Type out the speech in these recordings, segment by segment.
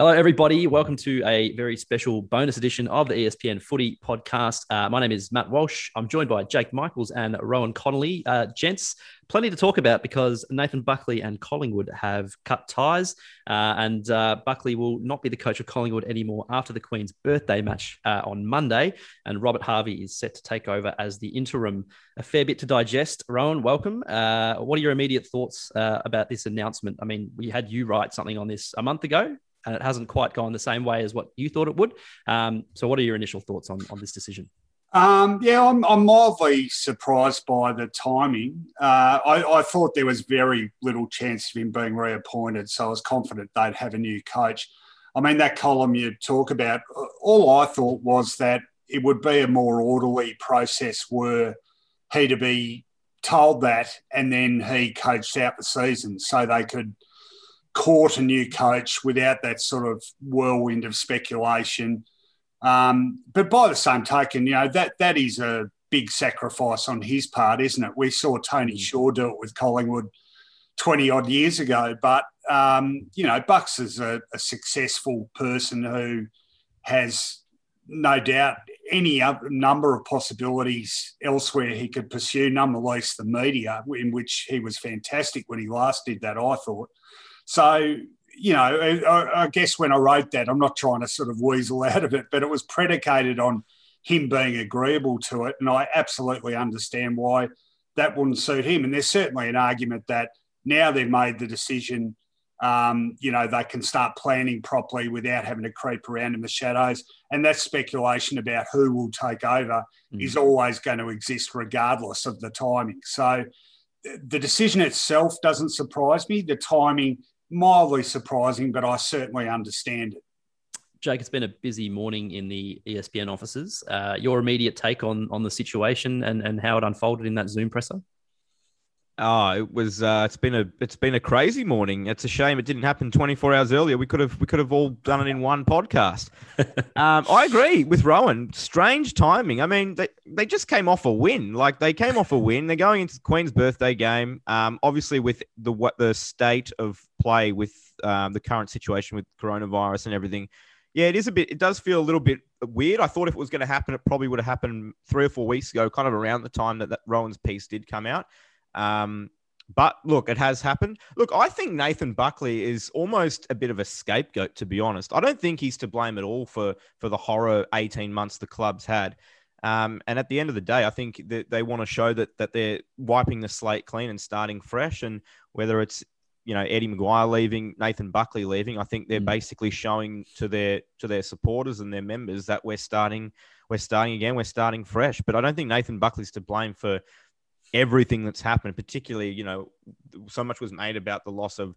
Hello, everybody. Welcome to a very special bonus edition of the ESPN Footy Podcast. Uh, my name is Matt Walsh. I'm joined by Jake Michaels and Rohan Connolly. Uh, gents, plenty to talk about because Nathan Buckley and Collingwood have cut ties, uh, and uh, Buckley will not be the coach of Collingwood anymore after the Queen's birthday match uh, on Monday, and Robert Harvey is set to take over as the interim. A fair bit to digest. Rohan, welcome. Uh, what are your immediate thoughts about this announcement? I mean, we had you write something on this a month ago and it hasn't quite gone the same way as what you thought it would. Um, so, what are your initial thoughts on, on this decision? Um, yeah, I'm, I'm, mildly surprised by the timing. Uh, I, I, thought there was very little chance of him being reappointed, so I was confident they'd have a new coach. I mean, that column you talk about, all I thought was that it would be a more orderly process were he to be told that and then he coached out the season so they could – court a new coach without that sort of whirlwind of speculation. Um, but by the same token, you know that that is a big sacrifice on his part, isn't it? We saw Tony mm. Shaw do it with Collingwood twenty odd years ago, but um, you know Bucks is a, a successful person who has no doubt any other number of possibilities elsewhere he could pursue, none the least the media, in which he was fantastic when he last did that, I thought. So, you know, I, I, guess when I wrote that, I'm not trying to sort of weasel out of it, but it was predicated on him being agreeable to it. And I absolutely understand why that wouldn't suit him. And there's certainly an argument that now they've made the decision, um, you know, they can start planning properly without having to creep around in the shadows. And that speculation about who will take over mm. is always going to exist regardless of the timing. So the decision itself doesn't surprise me. The timing mildly surprising, but I certainly understand it. Jake, it's been a busy morning in the ESPN offices. Uh, your immediate take on on the situation and, and how it unfolded in that Zoom presser? Oh, it was. Uh, it's been a. It's been a crazy morning. It's a shame it didn't happen 24 hours earlier. We could have. We could have all done it in one podcast. um, I agree with Rohan. Strange timing. I mean, they they just came off a win. Like they came off a win. They're going into the Queen's birthday game. Um, obviously with the what the state of play with um, the current situation with coronavirus and everything. Yeah, it is a bit. It does feel a little bit weird. I thought if it was going to happen, it probably would have happened three or four weeks ago, kind of around the time that, that Rohan's piece did come out. Um, but look, it has happened. Look, I think Nathan Buckley is almost a bit of a scapegoat, to be honest. I don't think he's to blame at all for for the horror 18 months the club's had. Um, and at the end of the day, I think that they want to show that that they're wiping the slate clean and starting fresh. And whether it's you know Eddie McGuire leaving, Nathan Buckley leaving, I think they're mm. basically showing to their to their supporters and their members that we're starting we're starting again, we're starting fresh. But I don't think Nathan Buckley's to blame for everything that's happened, particularly, you know, so much was made about the loss of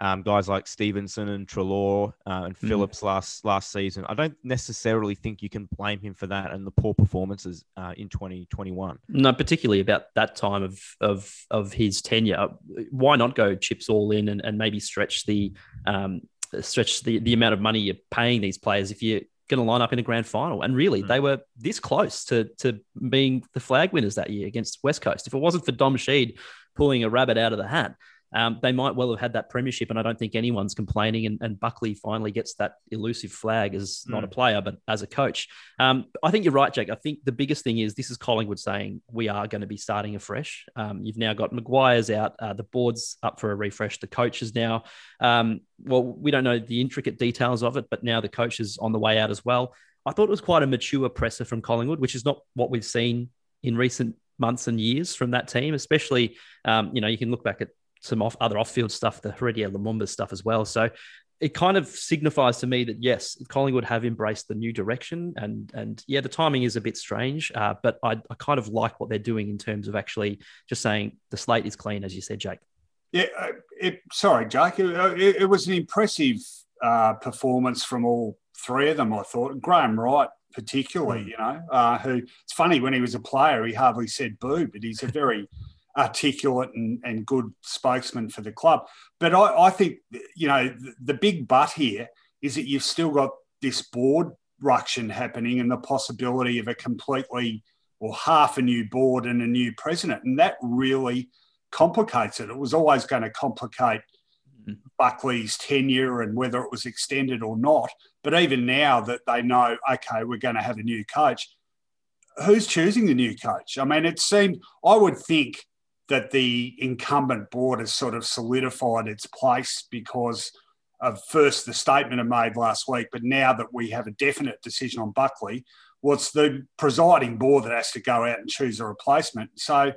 um, guys like Stephenson and Treloar uh, and mm. Phillips last last season. I don't necessarily think you can blame him for that and the poor performances uh, in 2021. No, particularly about that time of of of his tenure. Why not go chips all in and, and maybe stretch the um, stretch the, the amount of money you're paying these players if you going to line up in a grand final. And really, mm. they were this close to, to being the flag winners that year against West Coast. If it wasn't for Dom Sheed pulling a rabbit out of the hat, um, they might well have had that premiership, and I don't think anyone's complaining. And, and Buckley finally gets that elusive flag as mm. not a mm. player, but as a coach. Um, I think you're right, Jake. I think the biggest thing is this is Collingwood saying we are going to be starting afresh. Um, you've now got McGuire's out, uh, the board's up for a refresh, the coach is now. Um, well, we don't know the intricate details of it, but now the coach is on the way out as well. I thought it was quite a mature presser from Collingwood, which is not what we've seen in recent months and years from that team, especially, um, you know, you can look back at some off other off-field stuff, the Heritier Lumumba stuff as well. So it kind of signifies to me that yes, Collingwood have embraced the new direction, and and yeah, the timing is a bit strange, uh, but I, I kind of like what they're doing in terms of actually just saying the slate is clean, as you said, Jake. Yeah, uh, it, sorry, Jake. It, uh, it, it, was an impressive uh, performance from all three of them. I thought Graham Wright, particularly, mm. you know, uh, who it's funny when he was a player, he hardly said boo, but he's a very articulate and, and good spokesman for the club. But I, I think, you know, the, the big but here is that you've still got this board ruction happening and the possibility of a completely or half a new board and a new president. And that really complicates it. It was always going to complicate mm-hmm. Buckley's tenure and whether it was extended or not. But even now that they know, okay, we're going to have a new coach, who's choosing the new coach? I mean, it seemed, I would think that the incumbent board has sort of solidified its place because of first the statement I made last week, but now that we have a definite decision on Buckley, what's the presiding board that has to go out and choose a replacement? So,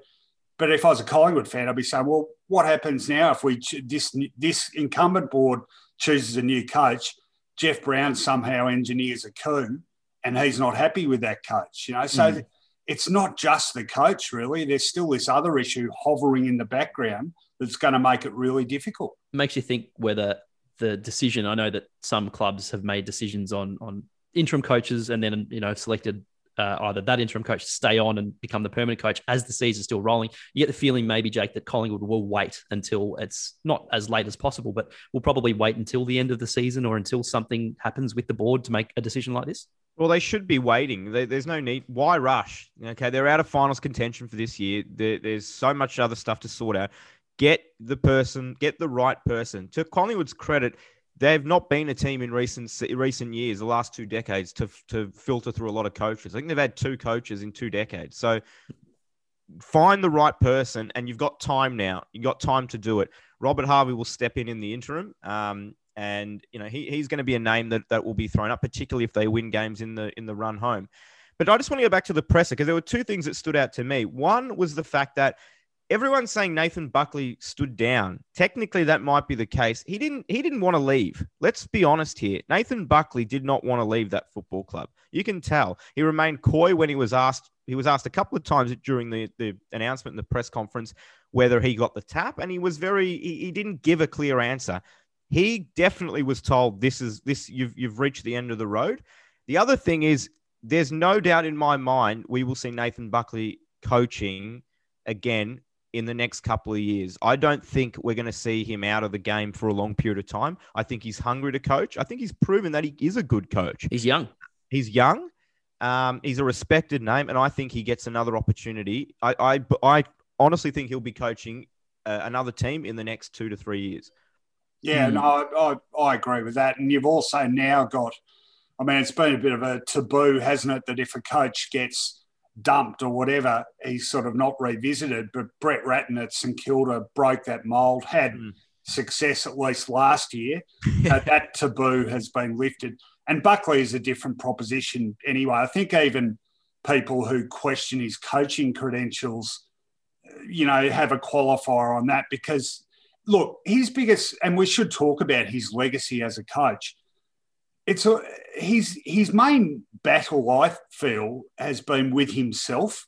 but if I was a Collingwood fan, I'd be saying, well, what happens now if we this this incumbent board chooses a new coach? Jeff Browne somehow engineers a coup, and he's not happy with that coach. You know, so. Mm it's not just the coach, really. There's still this other issue hovering in the background that's going to make it really difficult. Makes you think whether the decision. I know that some clubs have made decisions on on interim coaches and then you know selected uh, either that interim coach to stay on and become the permanent coach as the season's still rolling. You get the feeling maybe Jake that Collingwood will wait until it's not as late as possible, but we'll probably wait until the end of the season or until something happens with the board to make a decision like this. Well, they should be waiting. there's no need. Why rush? Okay, they're out of finals contention for this year. there's so much other stuff to sort out. Get the person, get the right person. To Collingwood's credit, they've not been a team in recent recent years, the last two decades, to to filter through a lot of coaches. I think they've had two coaches in two decades. So find the right person, and you've got time now. You've got time to do it. Robert Harvey will step in in the interim. Um, and you know he, he's going to be a name that, that will be thrown up, particularly if they win games in the in the run home. But I just want to go back to the presser because there were two things that stood out to me. One was the fact that everyone's saying Nathan Buckley stood down. Technically, that might be the case. He didn't. He didn't want to leave. Let's be honest here. Nathan Buckley did not want to leave that football club. You can tell. He remained coy when he was asked. He was asked a couple of times during the, the announcement in the press conference whether he got the tap, and he was very. He, he didn't give a clear answer he definitely was told this is this you've you've reached the end of the road. The other thing is there's no doubt in my mind we will see Nathan Buckley coaching again in the next couple of years. I don't think we're going to see him out of the game for a long period of time. I think he's hungry to coach. I think he's proven that he is a good coach. He's young. He's young. Um, he's a respected name, and I think he gets another opportunity. I, I, I honestly think he'll be coaching uh, another team in the next two to three years. Yeah, mm. no, I, I, I agree with that. And you've also now got, I mean, it's been a bit of a taboo, hasn't it, that if a coach gets dumped or whatever, he's sort of not revisited. But Brett Ratten at St Kilda broke that mould, had mm. success at least last year. uh, that taboo has been lifted. And Buckley is a different proposition anyway. I think even people who question his coaching credentials, you know, have a qualifier on that because look, his biggest, and we should talk about his legacy as a coach. It's a, his his main battle, I feel, has been with himself.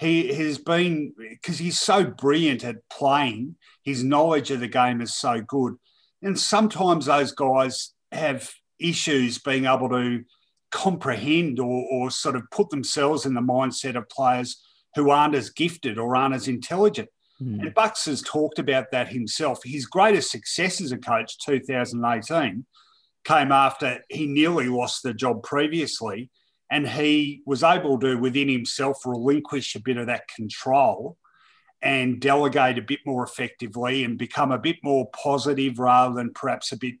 He has been because he's so brilliant at playing. His knowledge of the game is so good, and sometimes those guys have issues being able to comprehend or, or sort of put themselves in the mindset of players who aren't as gifted or aren't as intelligent. Mm. And Bucks has talked about that himself. His greatest success as a coach, 2018, came after he nearly lost the job previously. And he was able to, within himself, relinquish a bit of that control and delegate a bit more effectively and become a bit more positive rather than perhaps a bit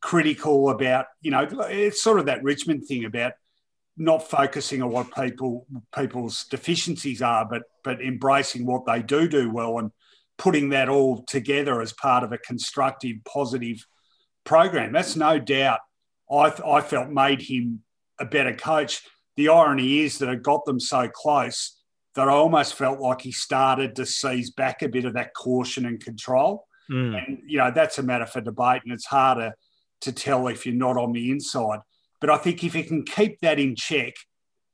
critical about, you know, it's sort of that Richmond thing about not focusing on what people people's deficiencies are, but but embracing what they do do well and putting that all together as part of a constructive, positive program. That's no doubt. I, I felt made him a better coach. The irony is that it got them so close that I almost felt like he started to seize back a bit of that caution and control. Mm. And you know that's a matter for debate, and it's harder to tell if you're not on the inside. But I think if he can keep that in check,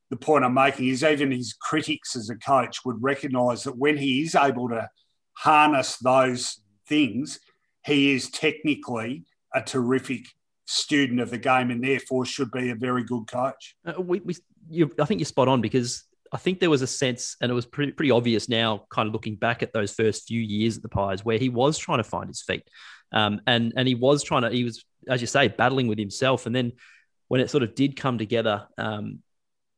the point I'm making is even his critics as a coach would recognise that when he is able to harness those things, he is technically a terrific student of the game and therefore should be a very good coach. Uh, we, we you, I think you're spot on because I think there was a sense, and it was pretty, pretty obvious now, kind of looking back at those first few years at the Pies, where he was trying to find his feet, um, and and he was trying to, he was, as you say, battling with himself, and then when it sort of did come together, um,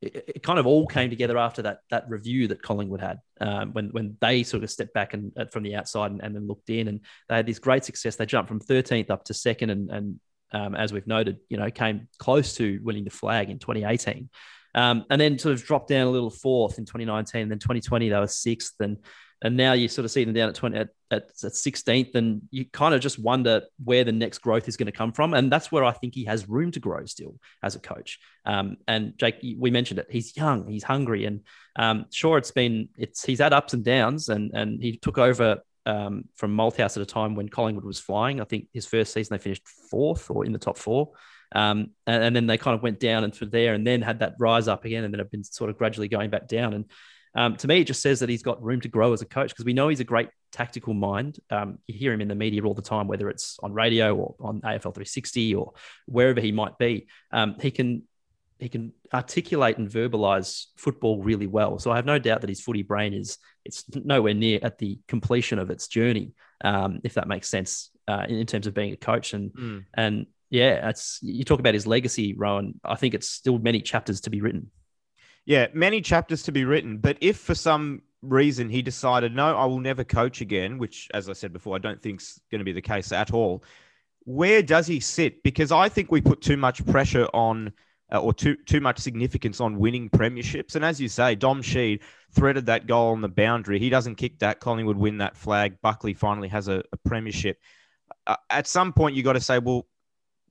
it, it, kind of all came together after that that review that Collingwood had um, when when they sort of stepped back and uh, from the outside and, and, then looked in, and they had this great success. They jumped from 13th up to second, and, and um, as we've noted, you know, came close to winning the flag in 2018. Um, and then sort of dropped down a little fourth in 2019. Then 2020, they were sixth. And and now you sort of see them down at 20 at, at, at 16th and you kind of just wonder where the next growth is going to come from and that's where i think he has room to grow still as a coach um, and jake we mentioned it he's young he's hungry and um, sure it's been it's he's had ups and downs and and he took over um, from Malthouse at a time when Collingwood was flying. I think his first season they finished fourth or in the top four. Um, and, and, then they kind of went down and for there and then had that rise up again and then have been sort of gradually going back down. And um, to me, it just says that he's got room to grow as a coach because we know he's a great tactical mind. Um, you hear him in the media all the time, whether it's on radio or on AFL 360 or wherever he might be. Um, he can he can articulate and verbalize football really well. So I have no doubt that his footy brain is it's nowhere near at the completion of its journey, um, if that makes sense uh, in, in, terms of being a coach. And mm. and yeah, it's you talk about his legacy, Rohan. I think it's still many chapters to be written. Yeah, many chapters to be written. But if for some reason he decided, no, I will never coach again, which, as I said before, I don't think is going to be the case at all, where does he sit? Because I think we put too much pressure on. Uh, or too too much significance on winning premierships. And as you say, Dom Sheed threaded that goal on the boundary. He doesn't kick that. Collingwood win that flag. Buckley finally has a, a premiership. Uh, at some point, you got to say, well,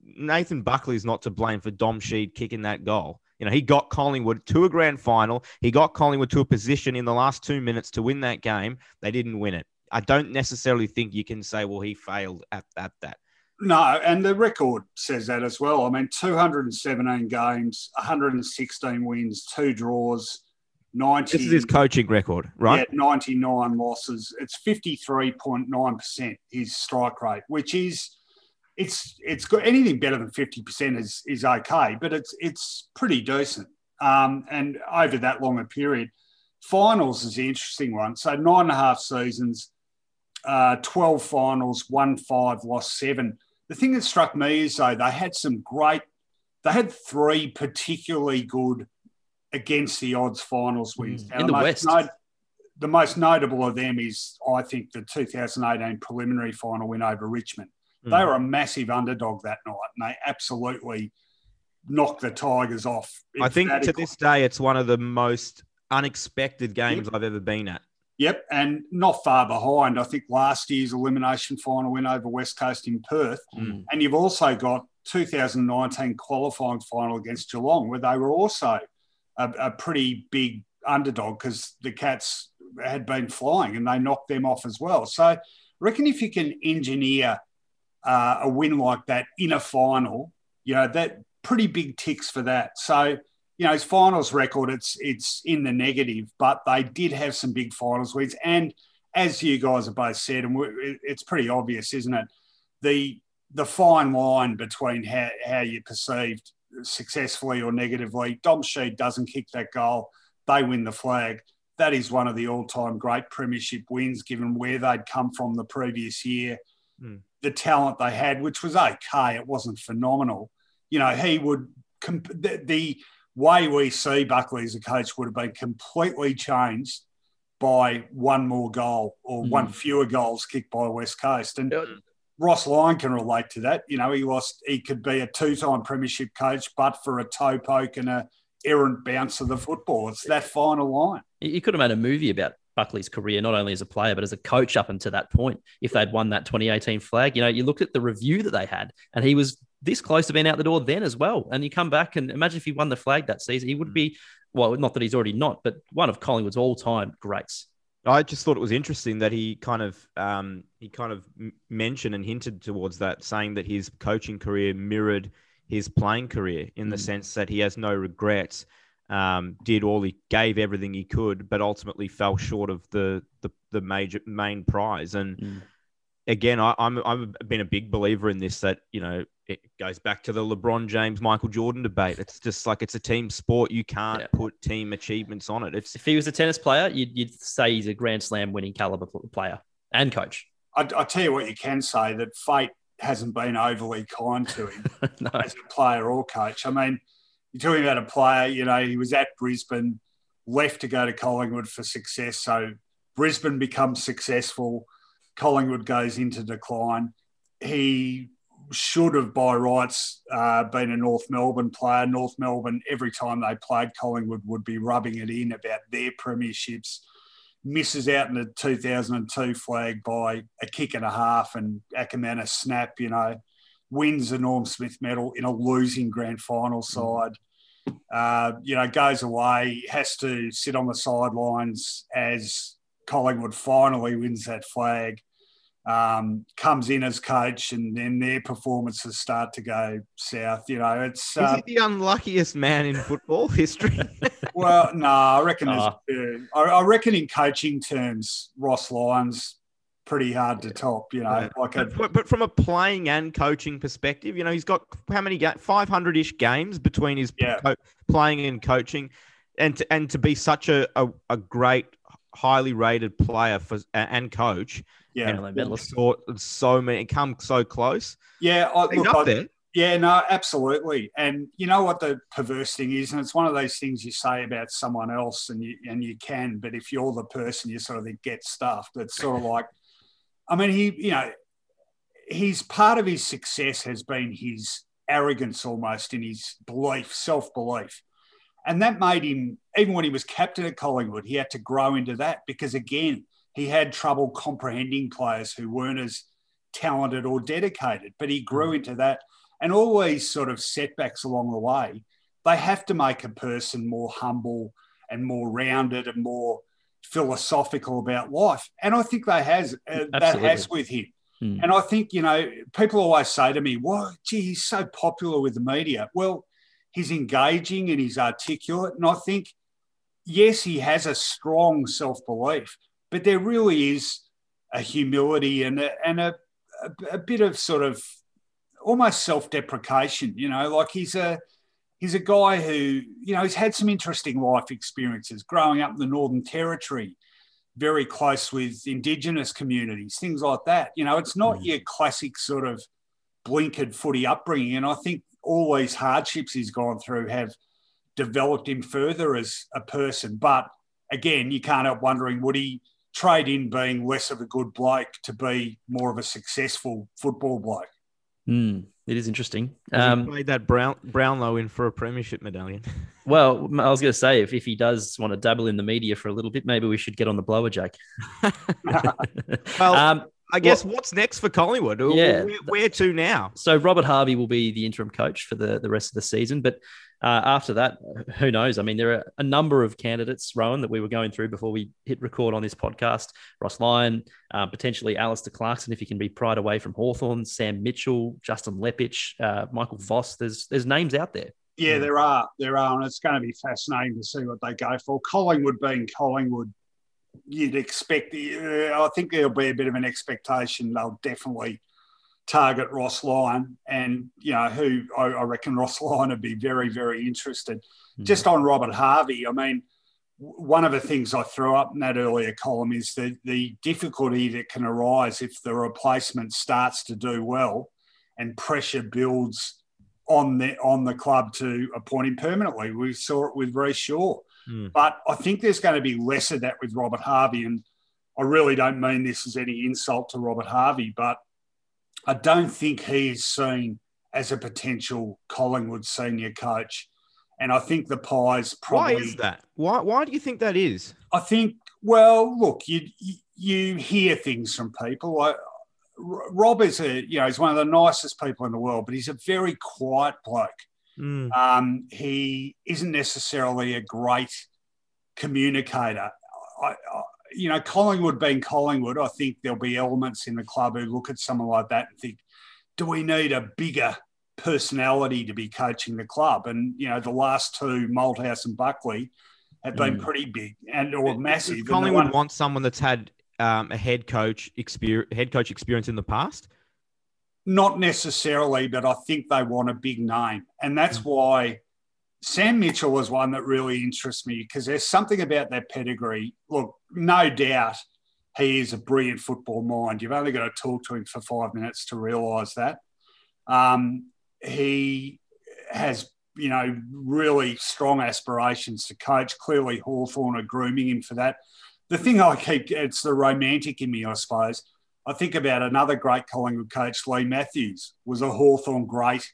Nathan Buckley is not to blame for Dom Sheed kicking that goal. You know, he got Collingwood to a grand final. He got Collingwood to a position in the last two minutes to win that game. They didn't win it. I don't necessarily think you can say, well, he failed at, at that. No, and the record says that as well. I mean, 217 games, 116 wins, two draws, 90. This is his coaching record, right? Yeah, 99 losses. It's 53.9% his strike rate, which is it's it's got anything better than 50% is is okay, but it's it's pretty decent. Um, and over that longer period, finals is the interesting one. So nine and a half seasons, uh, 12 finals, won five, lost seven. The thing that struck me is though they had some great, they had three particularly good against the odds finals wins. Mm, in the, the West. The most notable of them is, I think, the 2018 preliminary final win over Richmond. Mm. They were a massive underdog that night, and they absolutely knocked the Tigers off. I think to this day, it's one of the most unexpected games yep. I've ever been at. Yep, and not far behind. I think last year's elimination final win over West Coast in Perth, mm. and you've also got 2019 qualifying final against Geelong, where they were also a, a pretty big underdog because the Cats had been flying and they knocked them off as well. So, I reckon if you can engineer uh, a win like that in a final, you know, that pretty big ticks for that. So, you know, his finals record, it's it's in the negative, but they did have some big finals wins. And as you guys have both said, and it's pretty obvious, isn't it? The the fine line between how, how you perceived successfully or negatively. Dom Sheed doesn't kick that goal. They win the flag. That is one of the all-time great premiership wins, given where they'd come from the previous year. Mm the talent they had, which was okay. It wasn't phenomenal. You know, he would comp- the, the way we see Buckley as a coach would have been completely changed by one more goal or mm. one fewer goals kicked by West Coast. And Ross Lyon can relate to that. You know, he lost. He could be a two-time premiership coach, but for a toe poke and a errant bounce of the football. It's that final line. You could have made a movie about Buckley's career, not only as a player, but as a coach up until that point. If they'd won that 2018 flag, you know, you looked at the review that they had, and he was this close to being out the door then as well. And you come back and imagine if he won the flag that season, he would be, well, not that he's already not, but one of Collingwood's all time greats. I just thought it was interesting that he kind of um, he kind of mentioned and hinted towards that, saying that his coaching career mirrored his playing career in the mm. sense that he has no regrets um, did all he gave everything he could, but ultimately fell short of the the, the major main prize. And mm. again, I, I'm I've been a big believer in this. That you know it goes back to the LeBron James Michael Jordan debate. It's just like it's a team sport. You can't yeah. put team achievements on it. It's if he was a tennis player, you'd, you'd say he's a Grand Slam winning caliber player and coach. I, I tell you what, you can say that fate hasn't been overly kind to him no. as a player or coach. I mean you're talking about a player, you know, he was at Brisbane, left to go to Collingwood for success. So Brisbane becomes successful, Collingwood goes into decline. He should have, by rights, uh, been a North Melbourne player. North Melbourne, every time they played Collingwood, would be rubbing it in about their premierships. Misses out in the 2002 flag by a kick and a half and Akermanis snap, you know, wins the Norm Smith medal in a losing grand final mm. side. Uh, you know, goes away, has to sit on the sidelines as Collingwood finally wins that flag um, comes in as coach, and then their performances start to go south. You know, it's is uh, he the unluckiest man in football history? well, no, I reckon. Uh, I, I, reckon in coaching terms, Ross Lyon's pretty hard to top. You know, yeah. like but, a, but, from a playing and coaching perspective, you know, he's got how many ga- five hundred ish games between his yeah. co- playing and coaching, and to, and to be such a, a, a great highly rated player for and coach. Yeah, and so, so many come so close. Yeah, I, look, up I, there. Yeah, no, absolutely. And you know what the perverse thing is, and it's one of those things you say about someone else, and you and you can, but if you're the person, you sort of get stuffed. It's sort of like, I mean, he, you know, he's part of his success has been his arrogance almost in his belief, self belief. And that made him, even when he was captain at Collingwood, he had to grow into that because, again, he had trouble comprehending players who weren't as talented or dedicated, but he grew mm. into that. And all these sort of setbacks along the way, they have to make a person more humble and more rounded and more philosophical about life. And I think they has uh, that has with him. Hmm. And I think, you know, people always say to me, well, gee, he's so popular with the media. Well, he's engaging and he's articulate. And I think, yes, he has a strong self belief, but there really is a humility and a, and a, a, a bit of sort of almost self deprecation. You know, like he's a he's a guy who you know he's had some interesting life experiences growing up in the Northern Territory. Very close with Indigenous communities, things like that. You know, it's not mm. your classic sort of blinkered footy upbringing. And I think all these hardships he's gone through have developed him further as a person. But again, you can't help wondering would he trade in being less of a good bloke to be more of a successful football bloke? Mm, it is interesting. Um, played that Brown Brownlow in for a premiership medallion. well, I was going to say if, if he does want to dabble in the media for a little bit, maybe we should get on the blower, Jake. well, um, I guess well, what's next for Collingwood? Yeah, where, where, to now? So Robert Harvey will be the interim coach for the, the rest of the season, but uh, after that, who knows? I mean, there are a number of candidates, Rohan, that we were going through before we hit record on this podcast. Ross Lyon, uh, potentially Alastair Clarkson, if he can be pried away from Hawthorn, Sam Mitchell, Justin Leppitsch, uh, Michael Voss. There's there's names out there. Yeah, there are. There are. And it's going to be fascinating to see what they go for. Collingwood being Collingwood, you'd expect. Uh, I think there'll be a bit of an expectation. They'll definitely target Ross Lyon, and you know who I, I reckon Ross Lyon would be very, very interested. Mm-hmm. Just on Robert Harvey, I mean, one of the things I threw up in that earlier column is the the difficulty that can arise if the replacement starts to do well, and pressure builds on the on the club to appoint him permanently. We saw it with Rhyce Shaw. Mm. But I think there's going to be less of that with Robert Harvey. And I really don't mean this as any insult to Robert Harvey, but I don't think he is seen as a potential Collingwood senior coach. And I think the Pies probably. Why is that? Why, why do you think that is? I think, well, look, you, you hear things from people. I, Rob is a, you know, he's one of the nicest people in the world, but he's a very quiet bloke. Mm. Um, he isn't necessarily a great communicator. I, I, you know, Collingwood being Collingwood, I think there'll be elements in the club who look at someone like that and think, do we need a bigger personality to be coaching the club? And, you know, the last two, Malthouse and Buckley, have been mm. pretty big and or massive. Does Collingwood wants someone that's had um, a head coach experience, head coach experience in the past? Not necessarily, but I think they want a big name. And that's mm. why Sam Mitchell was one that really interests me because there's something about that pedigree. Look, no doubt he is a brilliant football mind. You've only got to talk to him for five minutes to realise that. Um, he has you know, really strong aspirations to coach. Clearly, Hawthorn are grooming him for that. The thing I keep, it's the romantic in me, I suppose. I think about another great Collingwood coach, Leigh Matthews, was a Hawthorn great,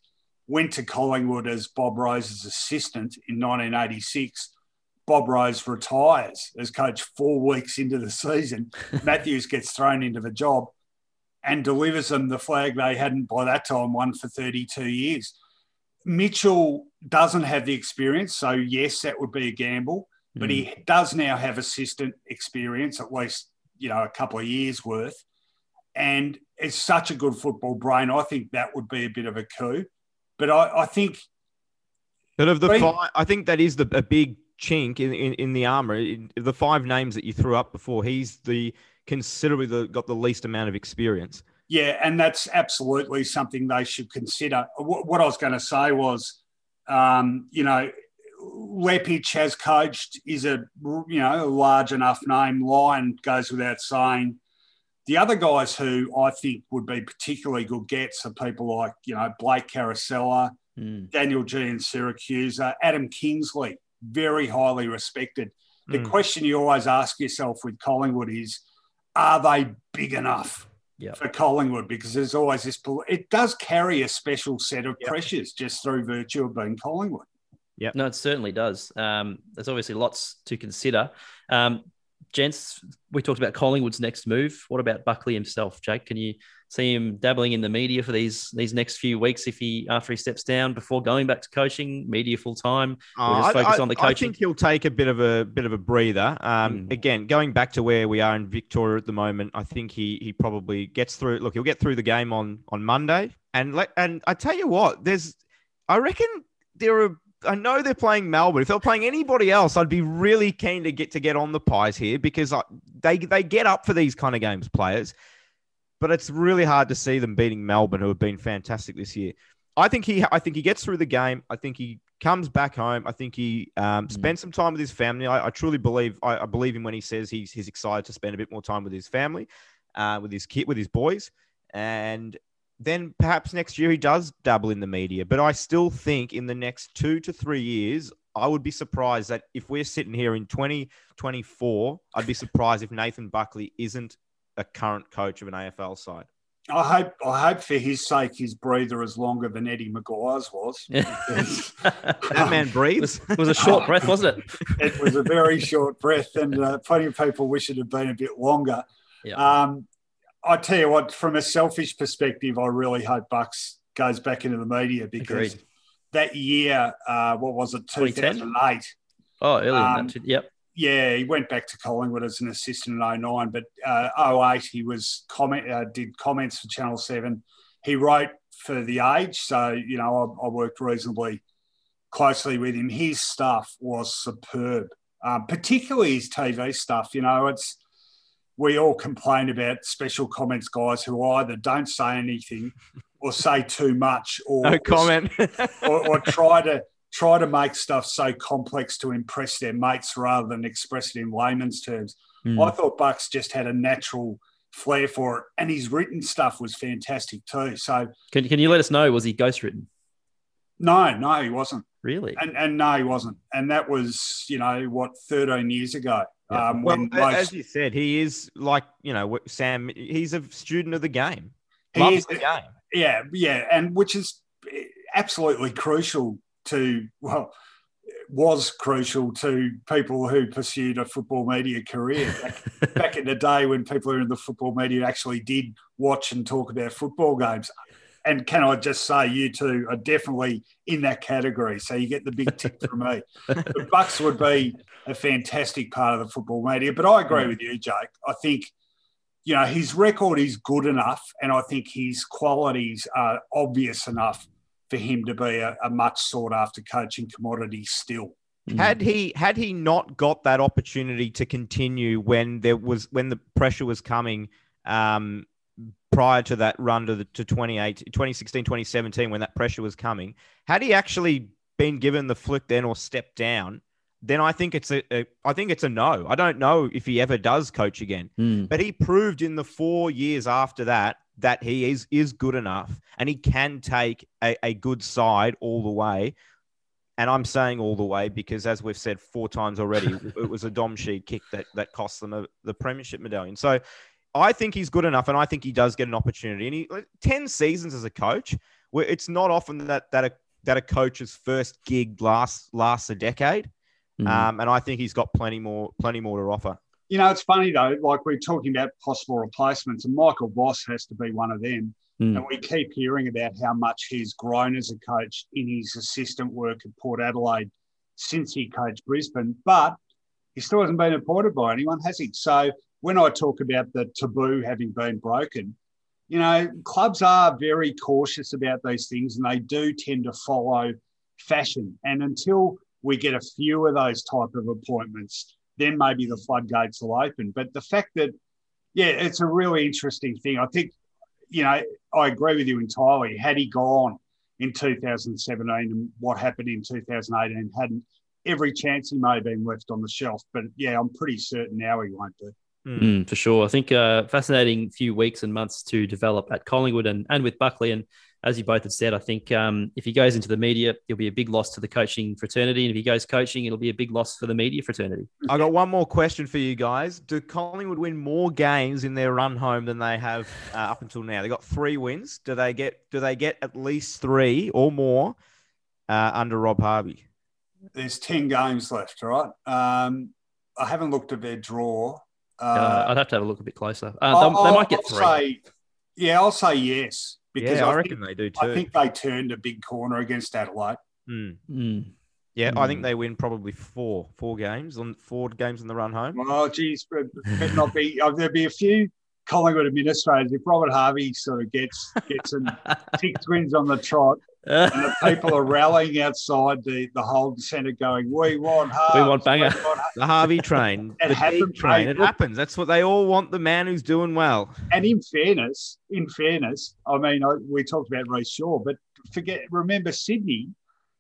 went to Collingwood as Bob Rose's assistant in 1986. Bob Rose retires as coach four weeks into the season. Matthews gets thrown into the job and delivers them the flag they hadn't by that time won for 32 years. Mitchell doesn't have the experience, so yes, that would be a gamble. Mm. But he hmm. does now have assistant experience, at least you know a couple of years worth, and it's such a good football brain. I think that would be a bit of a coup. But I, I think. But of the five, I think that is the a big chink in, in, in the armor. In the five names that you threw up before, he's the considerably the, got the least amount of experience. Yeah, and that's absolutely something they should consider. What, what I was going to say was, um, you know, Leppitsch has coached is a you know a large enough name. Lyon goes without saying. The other guys who I think would be particularly good gets are people like you know Blake Caracella, mm. Daniel Giansiracusa, Adam Kingsley, very highly respected. The mm. question you always ask yourself with Collingwood is, are they big enough? yep. for Collingwood because there's always this. It does carry a special set of yep. pressures just through virtue of being Collingwood. Yeah, no, it certainly does. Um, there's obviously lots to consider. Um, gents, we talked about Collingwood's next move. What about Buckley himself, Jake? Can you see him dabbling in the media for these these next few weeks if he after he steps down before going back to coaching, media full time, or just focus I, on the coaching? I think he'll take a bit of a bit of a breather. Um, mm. Again, going back to where we are in Victoria at the moment, I think he he probably gets through. Look, he'll get through the game on on Monday, and let and I tell you what, there's I reckon there are I know they're playing Melbourne. If they're playing anybody else, I'd be really keen to get to get on the pies here because I, they they get up for these kind of games, players. But it's really hard to see them beating Melbourne, who have been fantastic this year. I think he I think he gets through the game. I think he comes back home. I think he um, mm. spends some time with his family. I, I truly believe I, I, believe him when he says he's he's excited to spend a bit more time with his family, uh, with his kid, with his boys, and then perhaps next year he does dabble in the media. But I still think in the next two to three years, I would be surprised that if we're sitting here in 2024, I'd be surprised if Nathan Buckley isn't a current coach of an AFL side. I hope I hope for his sake his breather is longer than Eddie McGuire's was. that man breathes. It was a short breath, wasn't it? it was a very short breath, and uh, plenty of people wish it had been a bit longer. Yeah. Um, I tell you what, from a selfish perspective, I really hope Bucks goes back into the media because Agreed. that year, uh, what was it, 2008? Oh, earlier um, that, yep. Yeah, he went back to Collingwood as an assistant in 09, but uh, 08, he was comment, uh, did comments for Channel 7. He wrote for The Age, so, you know, I, I worked reasonably closely with him. His stuff was superb, um, particularly his TV stuff. You know, it's we all complain about special comments guys who either don't say anything or say too much or no comment or, or, try to try to make stuff so complex to impress their mates rather than express it in layman's terms. Mm. I thought Bucks just had a natural flair for it, and his written stuff was fantastic too. So, can can you let us know was he ghostwritten? No, no, he wasn't. Really? And and no, he wasn't. And that was you know what, thirteen years ago. Yeah. Um, well, as you said, he is like you know Sam. He's a student of the game. He Loves is, the game. Yeah, yeah, and which is absolutely crucial to well was crucial to people who pursued a football media career back, back, in the day when people who are in the football media actually did watch and talk about football games. And can I just say, you two are definitely in that category. So you get the big tick from me. the Bucks would be a fantastic part of the football media. But I agree with you, Jake. I think, you know, his record is good enough, and I think his qualities are obvious enough for him to be a, a much sought after coaching commodity still. Had he had he not got that opportunity to continue when there was when the pressure was coming um, prior to that run to the to 28, 2016, 2017, when that pressure was coming, had he actually been given the flick then or stepped down, then I think it's a, a I think it's a no. I don't know if he ever does coach again. Mm. But he proved in the four years after that that he is is good enough and he can take a, a good side all the way. And I'm saying all the way because, as we've said four times already, it was a Dom Sheed kick that, that cost them a, the premiership medallion. So I think he's good enough, and I think he does get an opportunity. And he, 10 seasons as a coach, where it's not often that, that, a, that a coach's first gig lasts, lasts a decade. Mm. Um, and I think he's got plenty more, plenty more to offer. You know, it's funny though, like we're talking about possible replacements, and Michael Voss has to be one of them. Mm. And we keep hearing about how much he's grown as a coach in his assistant work at Port Adelaide since he coached Brisbane. But he still hasn't been appointed by anyone, has he? So when I talk about the taboo having been broken, you know, clubs are very cautious about these things and they do tend to follow fashion. And until we get a few of those type of appointments, then maybe the floodgates will open. But the fact that, yeah, it's a really interesting thing. I think you know, I agree with you entirely. Had he gone in 2017 and what happened in 2018, hadn't every chance he may have been left on the shelf. But yeah, I'm pretty certain now he won't be. Mm, for sure. I think uh, fascinating few weeks and months to develop at Collingwood and, and with Buckley. And as you both have said, I think um, if he goes into the media, it'll be a big loss to the coaching fraternity. And if he goes coaching, it'll be a big loss for the media fraternity. I got one more question for you guys. Do Collingwood win more games in their run home than they have uh, up until now? They got three wins. Do they get do they get at least three or more uh, under Rob Harvey? There's ten games left, right? Um, I haven't looked at their draw. Uh, I'd have to have a look a bit closer. Uh, they, they, might get I'll three. Say, yeah, I'll say yes. Because yeah, I, I reckon they do too. I think they turned a big corner against Adelaide. Mm. Mm. Yeah, mm. I think they win probably four, four games on four games in the run home. Oh, geez, but not be. Uh, there'll be a few Collingwood administrators. If Robert Harvey sort of gets gets some six wins on the trot, and the people are rallying outside the, the Holden Centre going, We want Harvey. We want banger. We want the Harvey train. the happens, train. It happens. That's what they all want the man who's doing well. And in fairness, in fairness, I mean, I, we talked about Rhyce Shaw, but forget, remember Sydney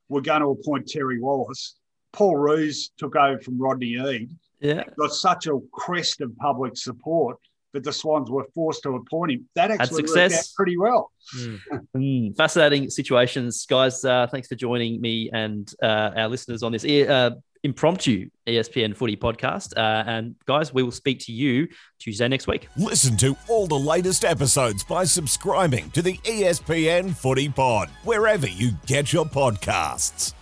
were going to appoint Terry Wallace. Paul Roos took over from Rodney Eade. Yeah. Got such a crest of public support but the Swans were forced to appoint him. That actually worked out pretty well. Mm. mm. Fascinating situations, guys. Uh, thanks for joining me and uh, our listeners on this uh, impromptu ESPN Footy podcast. Uh, and guys, we will speak to you Tuesday next week. Listen to all the latest episodes by subscribing to the ESPN Footy Pod wherever you get your podcasts.